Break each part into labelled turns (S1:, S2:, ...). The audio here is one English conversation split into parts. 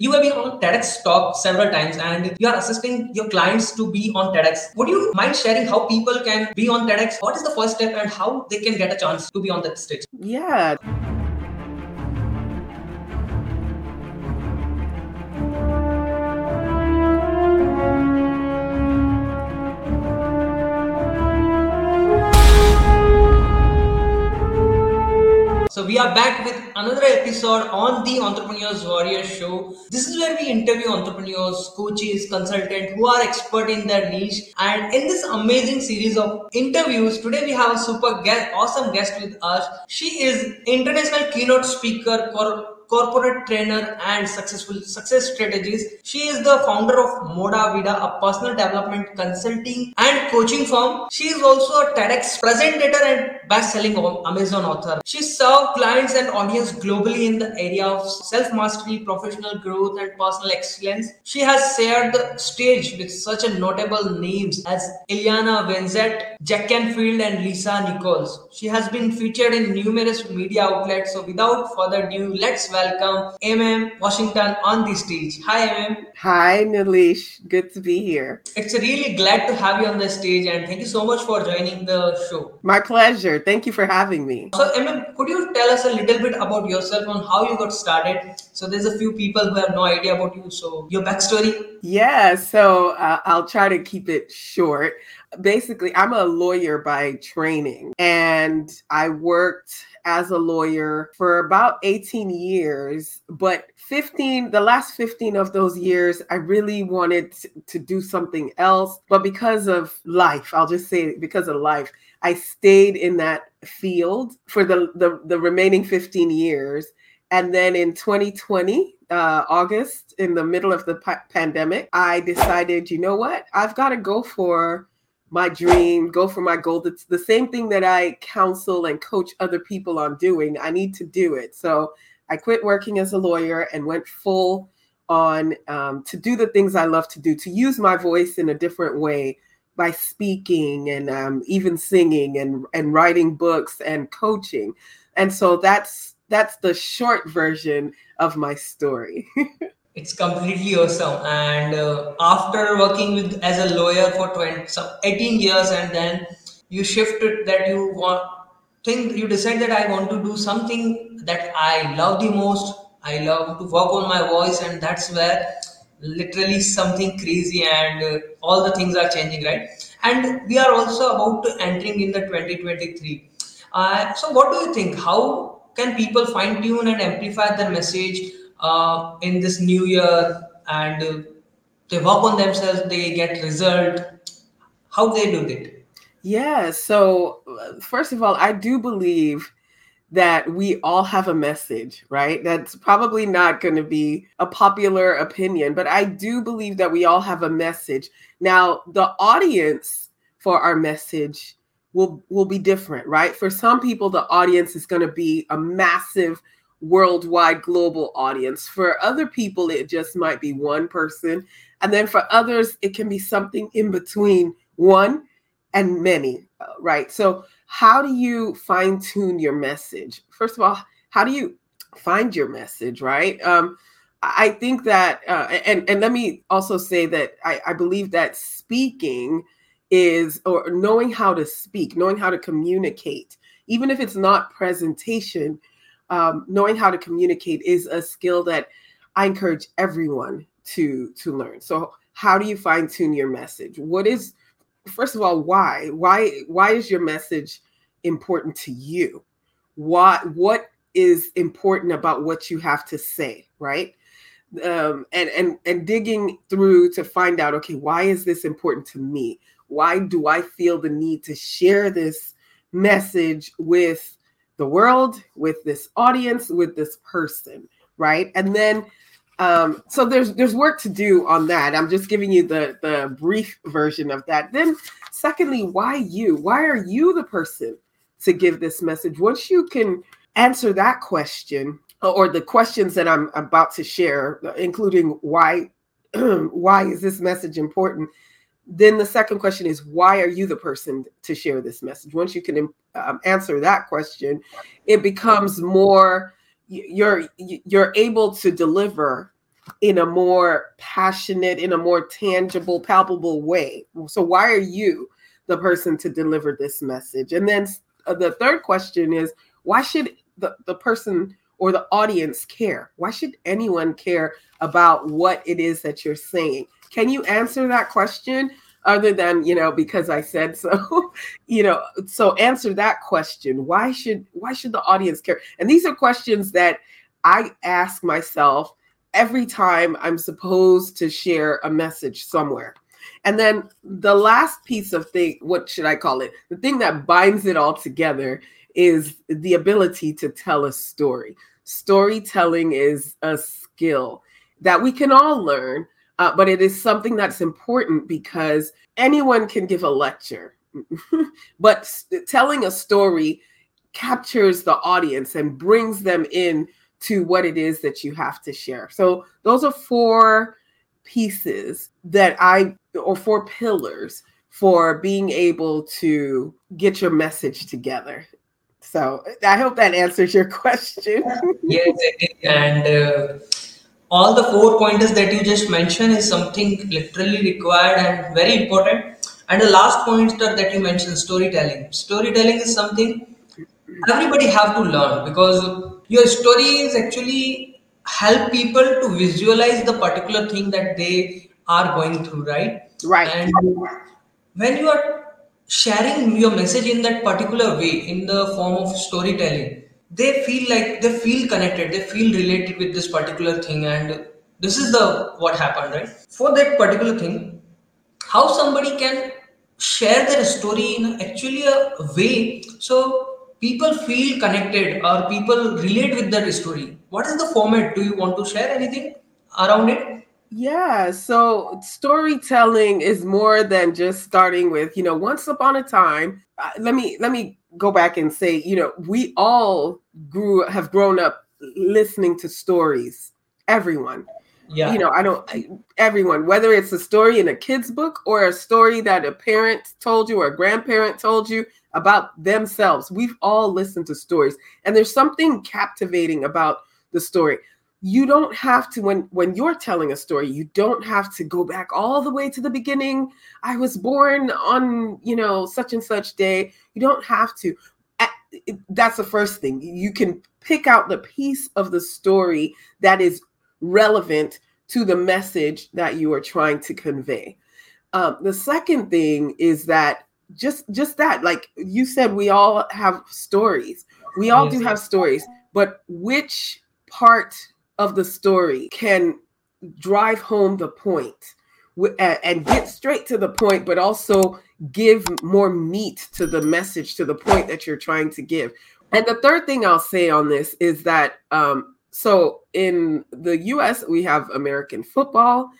S1: You have been on TEDx talk several times and you are assisting your clients to be on TEDx. Would you mind sharing how people can be on TEDx? What is the first step and how they can get a chance to be on that stage?
S2: Yeah.
S1: So we are back with another episode on the Entrepreneurs Warrior Show. This is where we interview entrepreneurs, coaches, consultants who are expert in their niche. And in this amazing series of interviews, today we have a super guest, awesome guest with us. She is international keynote speaker for corporate trainer and successful success strategies. She is the founder of ModaVida, a personal development consulting and coaching firm. She is also a TEDx presenter and best-selling Amazon author. She serves clients and audience globally in the area of self-mastery, professional growth, and personal excellence. She has shared the stage with such a notable names as Iyanla Vanzant, Jack Canfield, and Lisa Nichols. She has been featured in numerous media outlets. So without further ado, let's welcome MM Washington on the stage. Hi, MM.
S2: Hi, Nilesh. Good to be here.
S1: It's really glad to have you on the stage, and thank you so much for joining the show.
S2: My pleasure. Thank you for having me.
S1: So, MM, could you tell us a little bit about yourself on how you got started? So, there's a few people who have no idea about you. So, your backstory?
S2: Yeah. So, uh, I'll try to keep it short basically i'm a lawyer by training and i worked as a lawyer for about 18 years but 15 the last 15 of those years i really wanted to do something else but because of life i'll just say because of life i stayed in that field for the the, the remaining 15 years and then in 2020 uh, August, in the middle of the pa- pandemic, I decided, you know what? I've got to go for my dream, go for my goal. It's the same thing that I counsel and coach other people on doing. I need to do it. So I quit working as a lawyer and went full on um, to do the things I love to do, to use my voice in a different way by speaking and um, even singing and, and writing books and coaching. And so that's that's the short version of my story.
S1: it's completely awesome. And uh, after working with as a lawyer for 20 some 18 years and then you shifted that you want think you decide that i want to do something that i love the most. I love to work on my voice and that's where literally something crazy and uh, all the things are changing right? And we are also about to entering in the 2023 uh, so what do you think? How can people fine tune and amplify their message uh, in this new year and uh, they work on themselves they get result how they do it
S2: yeah so first of all i do believe that we all have a message, right? That's probably not going to be a popular opinion, but I do believe that we all have a message. Now, the audience for our message will will be different, right? For some people the audience is going to be a massive worldwide global audience. For other people, it just might be one person. And then for others, it can be something in between one and many, uh, right? So, how do you fine tune your message? First of all, how do you find your message, right? Um, I think that, uh, and and let me also say that I, I believe that speaking is, or knowing how to speak, knowing how to communicate, even if it's not presentation, um, knowing how to communicate is a skill that I encourage everyone to to learn. So, how do you fine tune your message? What is first of all why why why is your message important to you? Why what is important about what you have to say, right? Um, and and and digging through to find out okay why is this important to me why do i feel the need to share this message with the world, with this audience, with this person, right? And then um, so there's there's work to do on that. I'm just giving you the the brief version of that. Then secondly, why you? Why are you the person to give this message? Once you can answer that question or the questions that I'm about to share, including why why is this message important? Then the second question is why are you the person to share this message once you can um, answer that question it becomes more you're you're able to deliver in a more passionate, in a more tangible, palpable way. So, why are you the person to deliver this message? And then uh, the third question is why should the, the person or the audience care? Why should anyone care about what it is that you're saying? Can you answer that question? Other than, you know, because I said so, you know, so answer that question. Why should why should the audience care? And these are questions that I ask myself every time I'm supposed to share a message somewhere. And then the last piece of thing, what should I call it? The thing that binds it all together is the ability to tell a story. Storytelling is a skill that we can all learn, uh, but it is something that's important because anyone can give a lecture. but telling a story captures the audience and brings them in to what it is that you have to share. So those are four pieces that I or four pillars for being able to get your message together. So I hope that answers your question.
S1: yes, and uh, all the four pointers that you just mentioned is something literally required and very important. And the last pointer that you mentioned, storytelling. Storytelling is something everybody have to learn because your story is actually help people to visualize the particular thing that they are going through right
S2: right
S1: and when you are sharing your message in that particular way in the form of storytelling they feel like they feel connected they feel related with this particular thing and this is the what happened right? For that particular thing how somebody can share their story in actually a way so people feel connected or people relate with that story. What is the format? Do you want to share anything around it?
S2: Yeah so storytelling is more than just starting with you know once upon a time. Uh, let me let me go back and say you know we all grew have grown up listening to stories everyone yeah you know i don't I, everyone whether it's a story in a kid's book or a story that a parent told you or a grandparent told you about themselves. We've all listened to stories, and there's something captivating about the story. You don't have to when when you're telling a story, you don't have to go back all the way to the beginning. I was born on, you know, such and such day. You don't have to. That's the first thing. You can pick out the piece of the story that is relevant to the message that you are trying to convey. Um, the second thing is that just just that like you said we all have stories we all yes. do have stories but which part of the story can drive home the point and get straight to the point but also give more meat to the message to the point that you're trying to give and the third thing i'll say on this is that um, so in the us we have american football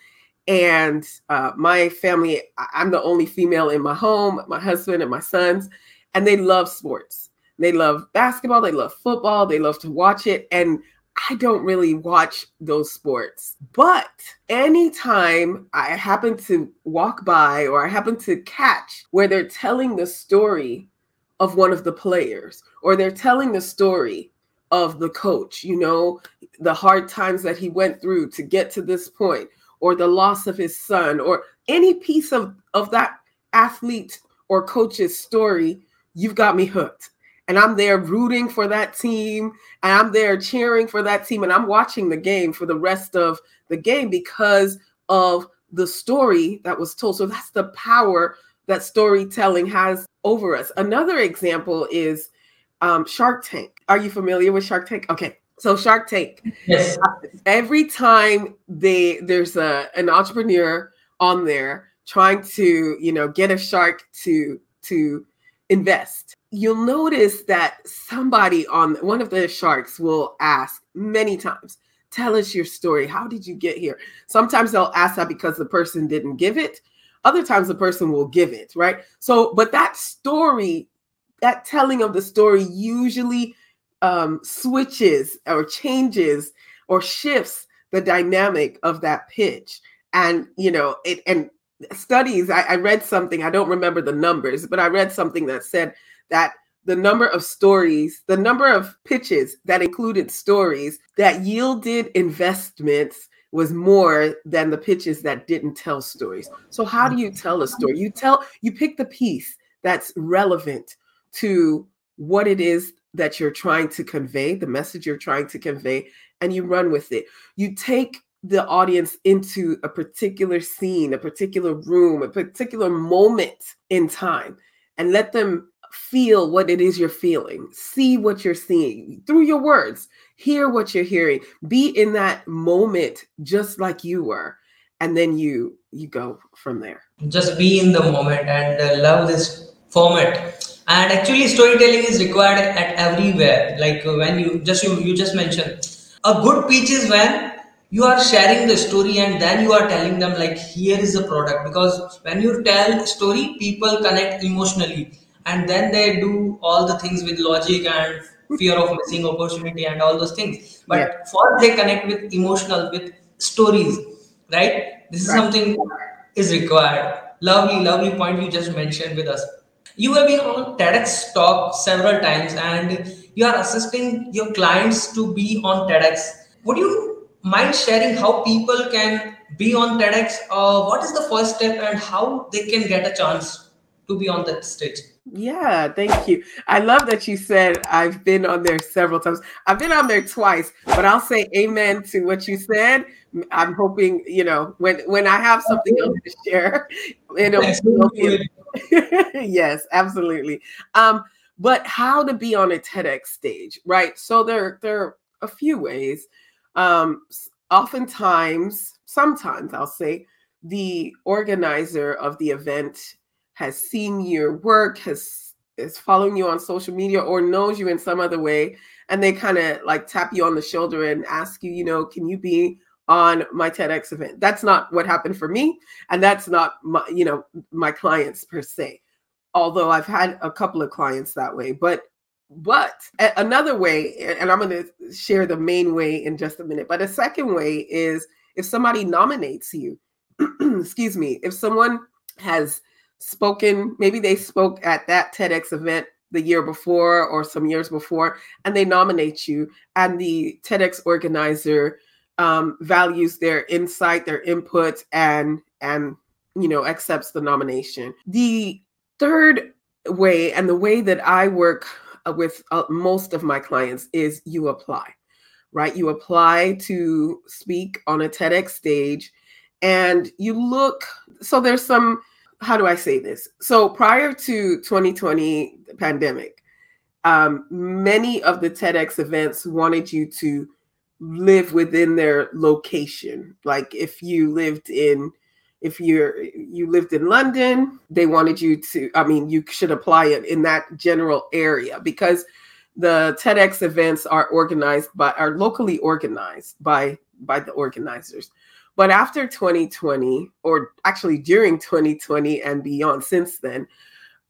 S2: and uh, my family, I'm the only female in my home, my husband and my sons, and they love sports. They love basketball, they love football, they love to watch it. And I don't really watch those sports. But anytime I happen to walk by or I happen to catch where they're telling the story of one of the players or they're telling the story of the coach, you know, the hard times that he went through to get to this point, or the loss of his son or any piece of, of that athlete or coach's story, you've got me hooked. And I'm there rooting for that team, and I'm there cheering for that team, and I'm watching the game for the rest of the game because of the story that was told. So that's the power that storytelling has over us. Another example is um, Shark Tank. Are you familiar with Shark Tank? Okay. So Shark Tank.
S1: Yes.
S2: Every time they there's a an entrepreneur on there trying to, you know, get a shark to to invest. You'll notice that somebody on one of the sharks will ask many times, "Tell us your story. How did you get here?" Sometimes they'll ask that because the person didn't give it. Other times the person will give it, right? So, but that story, that telling of the story usually um, switches or changes or shifts the dynamic of that pitch. And, you know, it, and studies, I, I read something, I don't remember the numbers, but I read something that said that the number of stories, the number of pitches that included stories that yielded investments was more than the pitches that didn't tell stories. So how do you tell a story? You tell you pick the piece that's relevant to what it is that you're trying to convey, the message you're trying to convey, and you run with it. You take the audience into a particular scene, a particular room, a particular moment in time, and let them feel what it is you're feeling, see what you're seeing through your words, hear what you're hearing, be in that moment just like you were, and then you you go from there.
S1: Just be in the moment and uh, love this format. And actually, storytelling is required at everywhere. Like when you just you, you just mentioned, a good pitch is when you are sharing the story and then you are telling them like here is the product. Because when you tell story people connect emotionally. And then they do all the things with logic and fear of missing opportunity and all those things. But yeah. first they connect with emotional with stories right? This is right. something is required. Lovely lovely point you just mentioned with us. You have been on tedx talk several times and you are assisting your clients to be on tedx. Would you mind sharing how people can be on tedx uh, what is the first step and how they can get a chance to be on that stage
S2: yeah, thank you. I love that you said I've been on there several times. I've been on there twice, but I'll say amen to what you said. I'm hoping, you know, when when I have something else to share, it'll, yes, absolutely. Um, but how to be on a TEDx stage, right? So there there are a few ways. Um, oftentimes, sometimes I'll say the organizer of the event has seen your work, has is following you on social media or knows you in some other way, and they kind of like tap you on the shoulder and ask you, you know, can you be on my TEDx event? That's not what happened for me, and that's not my, you know, my clients per se. Although I've had a couple of clients that way, but but another way, and I'm going to share the main way in just a minute. But a second way is if somebody nominates you, excuse me, if someone has spoken, maybe they spoke at that TEDx event the year before or some years before, and they nominate you, and the TEDx organizer um, values their insight, their input, and and you know accepts the nomination. The third way, and the way that I work with uh, most of my clients, is you apply, right? You apply to speak on a TEDx stage, and you look. So there's some how do I say this? So prior to 2020 pandemic, um, many of the TEDx events wanted you to live within their location. Like if you lived in if you're you lived in London, they wanted you to I mean you should apply it in that general area because the TEDx events are organized by are locally organized by by the organizers. But after 2020, or actually during 2020 and beyond, since then,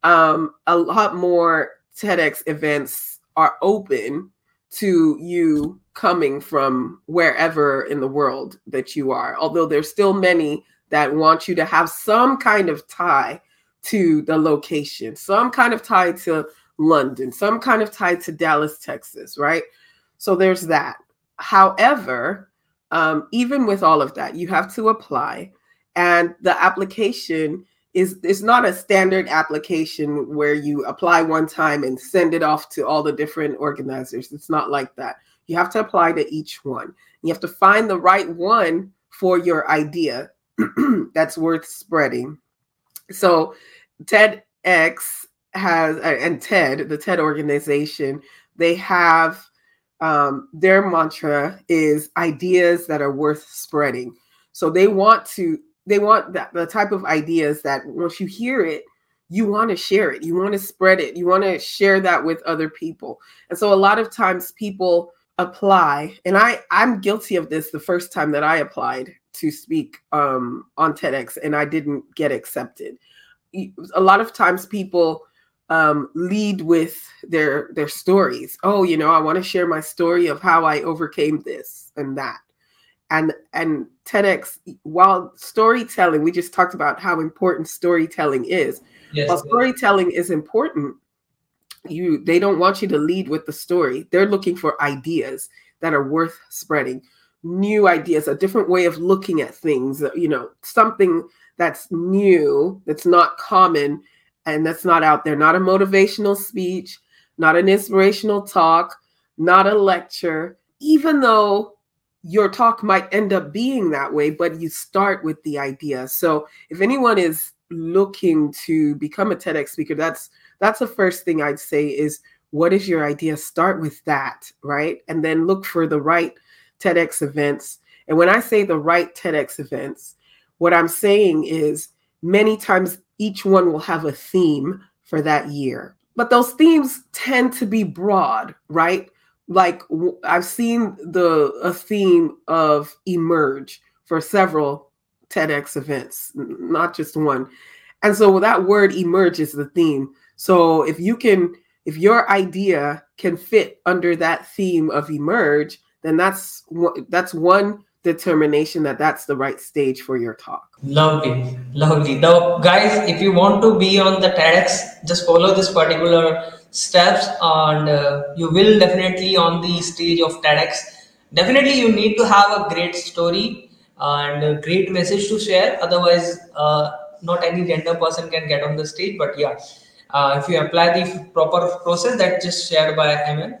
S2: um, a lot more TEDx events are open to you coming from wherever in the world that you are. Although there's still many that want you to have some kind of tie to the location, some kind of tie to London, some kind of tie to Dallas, Texas, right? So there's that. However, um, even with all of that, you have to apply, and the application is is not a standard application where you apply one time and send it off to all the different organizers. It's not like that. You have to apply to each one. You have to find the right one for your idea that's worth spreading. So TEDx has and TED, the TED organization, they have um, their mantra is ideas that are worth spreading. So they want to they want that the type of ideas that once you hear it, you want to share it, you want to spread it, you want to share that with other people. And so a lot of times people apply, and I I'm guilty of this the first time that I applied to speak um, on TEDx and I didn't get accepted. A lot of times people um, lead with their their stories. Oh, you know, I want to share my story of how I overcame this and that. And and TEDx, while storytelling, we just talked about how important storytelling is. Yes, while storytelling is important, you they don't want you to lead with the story. They're looking for ideas that are worth spreading. New ideas, a different way of looking at things, uh, you know, something that's new, that's not common, and that's not out there, not a motivational speech, not an inspirational talk, not a lecture, even though your talk might end up being that way, but you start with the idea. So if anyone is looking to become a TEDx speaker, that's that's the first thing I'd say is what is your idea? Start with that, right? And then look for the right TEDx events. And when I say the right TEDx events, what I'm saying is many times each one will have a theme for that year. But those themes tend to be broad, right? like I've seen the a theme of emerge for several TEDx events, not just one. And so that word emerge is the theme. So if you can if your idea can fit under that theme of emerge, then that's that's one determination that that's the right stage for your talk.
S1: Lovely, lovely. Now, guys, if you want to be on the TEDx, just follow this particular steps, and uh, you will definitely on the stage of TEDx. Definitely, you need to have a great story and a great message to share. Otherwise, uh, not any gender person can get on the stage. But yeah, uh, if you apply the proper process that just shared by Emem,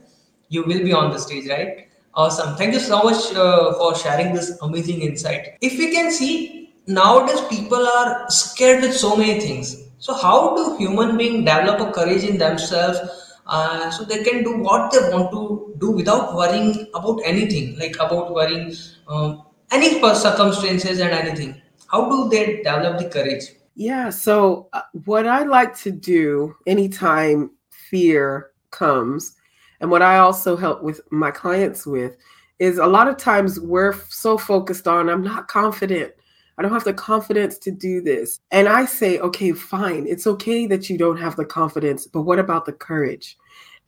S1: you will be on the stage, right? Awesome. Thank you so much uh, for sharing this amazing insight. If we can see nowadays, people are scared with so many things. So, how do human beings develop a courage in themselves uh, so they can do what they want to do without worrying about anything, like about worrying um, any circumstances and anything? How do they develop the courage?
S2: Yeah. So, uh, what I like to do anytime fear comes and what I also help with my clients with is a lot of times we're so focused on, I'm not confident. I don't have the confidence to do this. And I say, okay, fine. It's okay that you don't have the confidence, but what about the courage?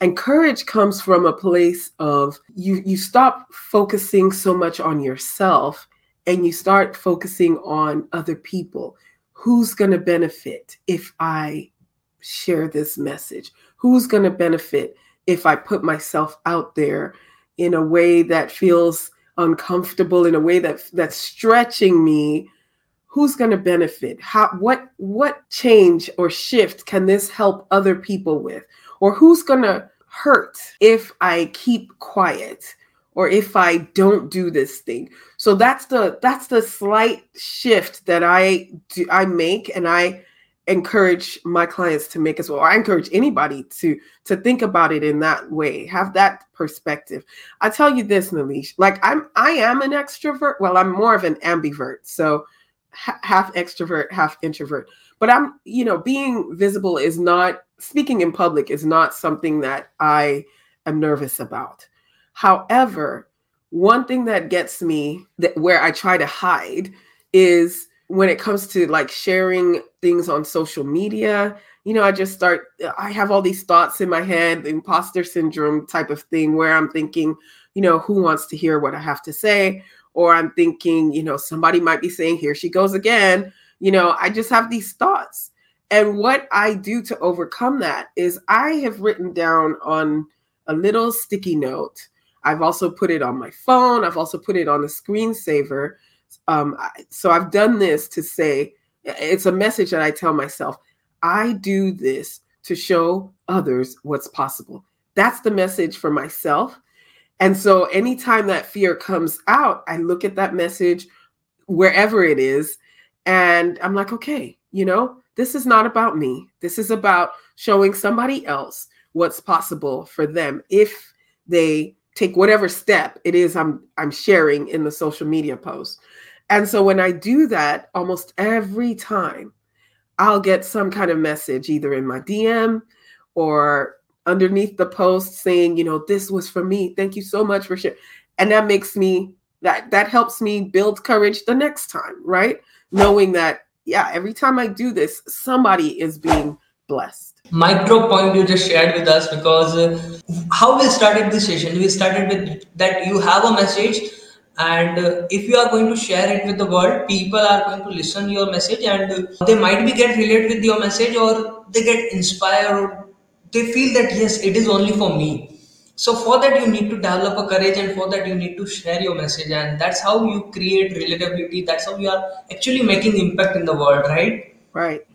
S2: And courage comes from a place of you you stop focusing so much on yourself and you start focusing on other people. Who's going to benefit if I share this message? Who's going to benefit if I put myself out there in a way that feels uncomfortable, in a way that that's stretching me, who's going to benefit? How what what change or shift can this help other people with? Or who's going to hurt if I keep quiet? or if I don't do this thing. So that's the that's the slight shift that I do I make and I encourage my clients to make as well. I encourage anybody to to think about it in that way, have that perspective. I tell you this, Nilesh, like I'm I am an extrovert. Well, I'm more of an ambivert, so ha- half extrovert, half introvert. But I'm, you know, being visible is not speaking in public is not something that I am nervous about. However, one thing that gets me that where I try to hide is when it comes to like sharing things on social media, you know, I just start, I have all these thoughts in my head, imposter syndrome type of thing, where I'm thinking, you know, who wants to hear what I have to say? Or I'm thinking, you know, somebody might be saying, here she goes again. You know, I just have these thoughts. And what I do to overcome that is I have written down on a little sticky note. I've also put it on my phone. I've also put it on a screensaver um, so I've done this to say it's a message that I tell myself. I do this to show others what's possible. That's the message for myself. And so anytime that fear comes out, I look at that message wherever it is, and I'm like, okay, you know, this is not about me. This is about showing somebody else what's possible for them if they take whatever step it is I'm I'm sharing in the social media post. And so when I do that, almost every time I'll get some kind of message either in my DM or underneath the post saying, you know, this was for me. Thank you so much for sharing. And that makes me that that helps me build courage the next time, right? Knowing that yeah, every time I do this, somebody is being blessed.
S1: Micro point you just shared with us because uh, how we started this session, we started with that you have a message and uh, if you are going to share it with the world people are going to listen your message and uh, they might be get related with your message or they get inspired. Or they feel that yes it is only for me. So for that you need to develop a courage and for that you need to share your message and that's how you create relatability. That's how you are actually making impact in the world right?
S2: Right.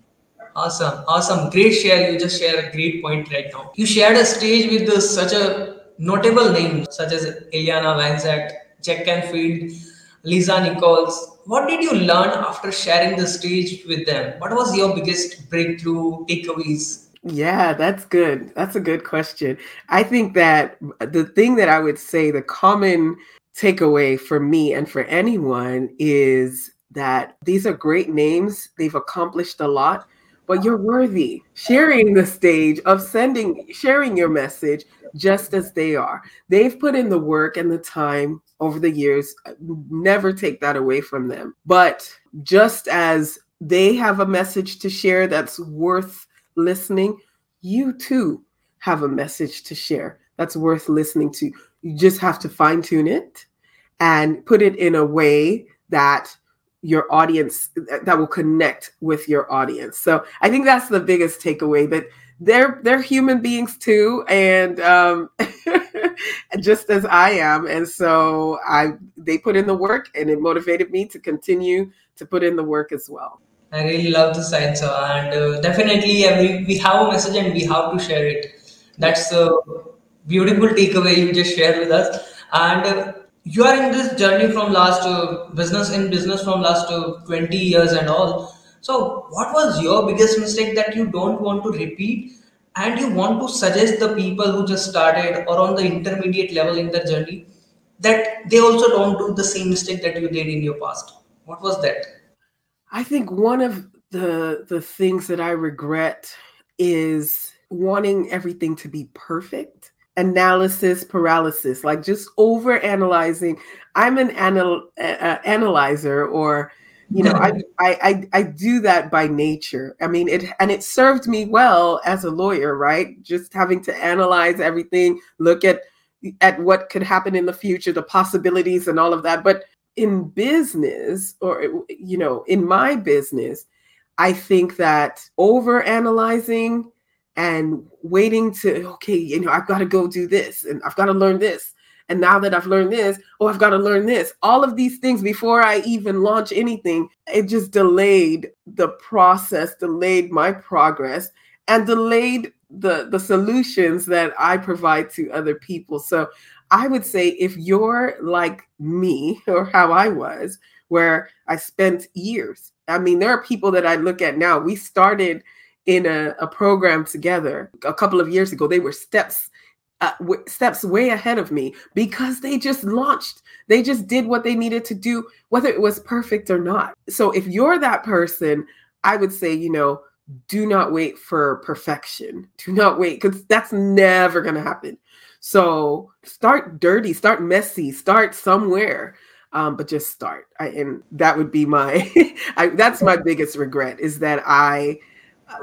S1: Awesome. Awesome. Great share. You just share a great point right now. You shared a stage with the, such a notable name such as Iyanla Vanzant, Jack Canfield, Lisa Nichols. What did you learn after sharing the stage with them? What was your biggest breakthrough takeaways?
S2: Yeah, that's good. That's a good question. I think that the thing that I would say, the common takeaway for me and for anyone is that these are great names. They've accomplished a lot, but you're worthy. Sharing the stage of sending, sharing your message just as they are. They've put in the work and the time over the years. Never take that away from them. But just as they have a message to share that's worth listening, you too have a message to share that's worth listening to. You just have to fine tune it and put it in a way that your audience that will connect with your audience. So I think that's the biggest takeaway that they're they're human beings too and um just as I am and so I they put in the work and it motivated me to continue to put in the work as well.
S1: I really love this answer, and uh, definitely yeah, we, we have a message and we have to share it. That's a beautiful takeaway you just shared with us. And uh, you are in this journey from last uh, business in business from last uh, 20 years and all. So, what was your biggest mistake that you don't want to repeat, and you want to suggest the people who just started or on the intermediate level in their journey that they also don't do the same mistake that you did in your past? What was that?
S2: I think one of the the things that I regret is wanting everything to be perfect. Analysis paralysis, like just over analyzing. I'm an anal- analyzer, or you know, I, I I do that by nature. I mean, it and it served me well as a lawyer, right? Just having to analyze everything, look at at what could happen in the future, the possibilities, and all of that. But in business or you know in my business i think that over analyzing and waiting to okay you know i've got to go do this and i've got to learn this and now that i've learned this oh i've got to learn this all of these things before i even launch anything it just delayed the process delayed my progress and delayed the the solutions that i provide to other people so I would say if you're like me or how I was, where I spent years. I mean, there are people that I look at now. We started in a, a program together a couple of years ago. They were steps uh, w- steps way ahead of me because they just launched. They just did what they needed to do, whether it was perfect or not. So if you're that person, I would say, you know, do not wait for perfection. Do not wait because that's never going to happen. So start dirty, start messy, start somewhere. Um, but just start. I, and that would be my, I, that's my biggest regret is that I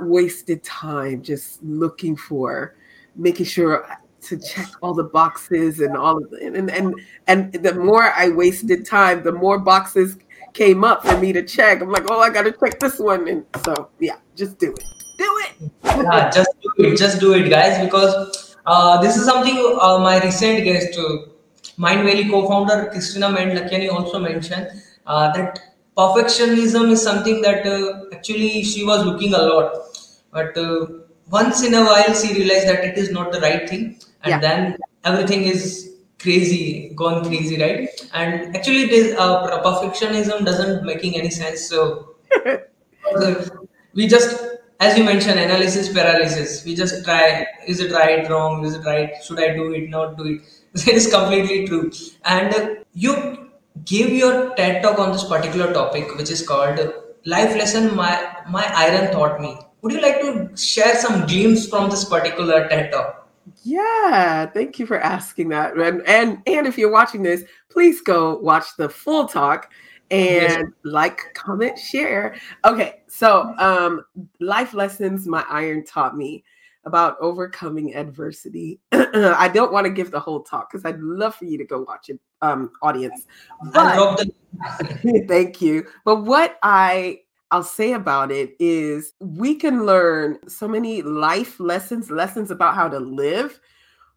S2: wasted time just looking for, making sure to check all the boxes and all of the, and, and, and the more I wasted time, the more boxes came up for me to check. I'm like, oh, I got to check this one. And so, yeah, just do it. Do it.
S1: yeah, just do it. Just do it, guys, because uh, this is something uh, my recent guest, uh, Mindvalley co-founder Kristina Mand-Lakhiani also mentioned uh, that perfectionism is something that uh, actually she was looking a lot, but uh, once in a while she realized that it is not the right thing, and yeah. then everything is crazy, gone crazy, right? And actually, this perfectionism doesn't making any sense. So we just as you mentioned, analysis paralysis. We just try, is it right, wrong, is it right, should I do it, not do it? It is completely true. And uh, you gave your TED talk on this particular topic, which is called Life Lesson My, My Iron Taught Me. Would you like to share some gleams from this particular TED talk?
S2: Yeah, thank you for asking that. And, and and if you're watching this, please go watch the full talk and like, comment, share. Okay, so um, life lessons my iron taught me about overcoming adversity. I don't want to give the whole talk because I'd love for you to go watch it, um, audience. But, thank you. But what I I'll say about it is we can learn so many life lessons, lessons about how to live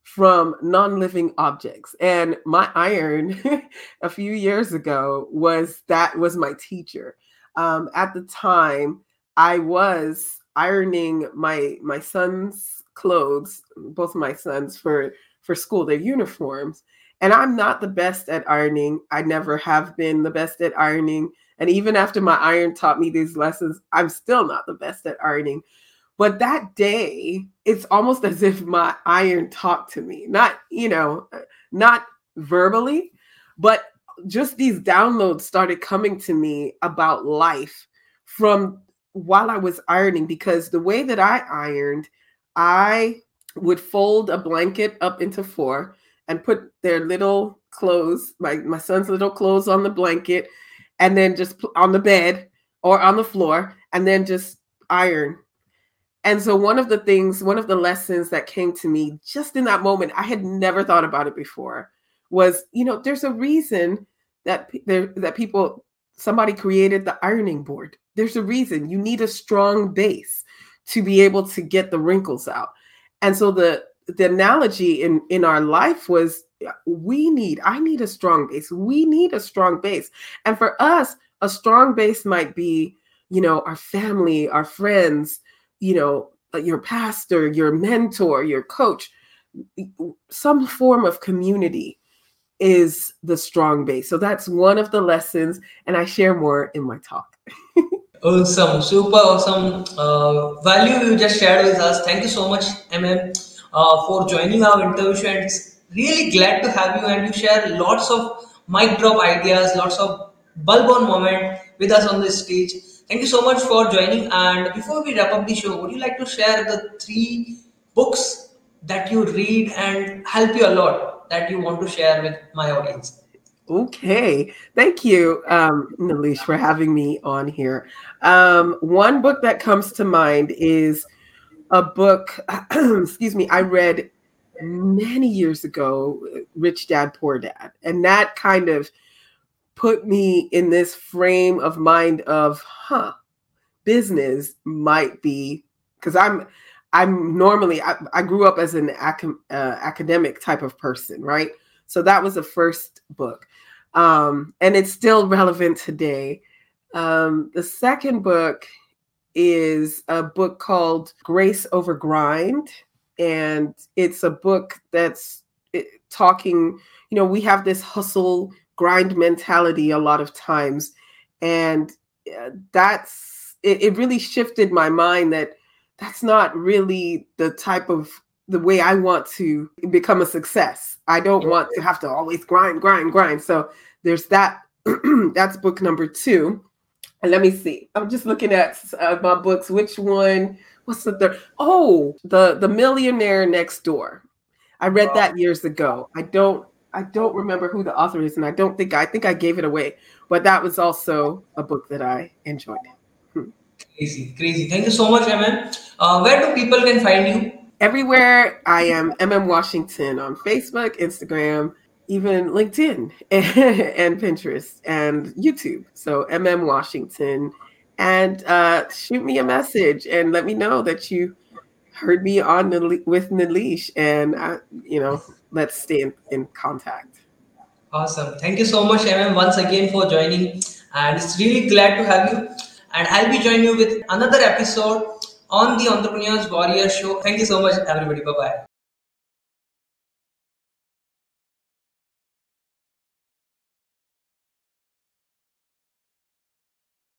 S2: from non-living objects. And my iron a few years ago was that was my teacher. Um, at the time i was ironing my my son's clothes both my sons for for school their uniforms. And i'm not the best at ironing. I never have been the best at ironing and even after my iron taught me these lessons i'm still not the best at ironing. But that day, it's almost as if my iron talked to me, not, you know, uh, not verbally, but just these downloads started coming to me about life from while I was ironing. Because the way that I ironed, I would fold a blanket up into four and put their little clothes, my, my son's little clothes on the blanket, and then just on the bed or on the floor, and then just iron and so, one of the things, one of the lessons that came to me just in that moment, I had never thought about it before, was you know, there's a reason that there that people somebody created the ironing board. There's a reason you need a strong base to be able to get the wrinkles out. And so the the analogy in in our life was we need I need a strong base. We need a strong base. And for us, a strong base might be, you know, our family, our friends, you know, uh, your pastor, your mentor, your coach, some form of community is the strong base. So that's one of the lessons, and I share more in my talk.
S1: awesome, super awesome uh, value you just shared with us. Thank you so much, MM, uh, for joining our interview. And really glad to have you, and you share lots of mic drop ideas, lots of bulb on moment with us on this stage. Thank you so much for joining. And before we wrap up the show, would you like to share the three books that you read and help you a lot that you want to share with my audience?
S2: Okay. Thank you, um, Nilesh, for having me on here. Um, one book that comes to mind is a book, excuse me, I read many years ago, Rich Dad, Poor Dad. And that kind of put me in this frame of mind of, huh, business might be because I'm I'm normally I, I, grew up as an ac- uh, academic type of person, right? So that was the first book, um, and it's still relevant today. Um, the second book is a book called Grace Over Grind, and it's a book that's talking. You know, we have this hustle grind mentality a lot of times. And uh, that's it, it really shifted my mind that that's not really the type of the way I want to become a success. I don't want to have to always grind, grind, grind. So there's that. that's book number two. And let me see. I'm just looking at uh, my books. Which one? What's the third? Oh, the the Millionaire Next Door. I read that years ago. I don't I don't remember who the author is, and I don't think I think I gave it away. But that was also a book that I enjoyed.
S1: Hmm. Crazy, crazy. Thank you so much, MM. Uh, where do people can find you?
S2: Everywhere. I am MM Washington on Facebook, Instagram, even LinkedIn, and, and Pinterest and YouTube. So MM Washington, and uh, shoot me a message and let me know that you heard me on with Nilesh, and I, you know let's stay in, in contact.
S1: Awesome. Thank you so much, MM, once again for joining. And it's really glad to have you. And I'll be joining you with another episode on the Entrepreneurs Warrior Show. Thank you so much, everybody. Bye bye.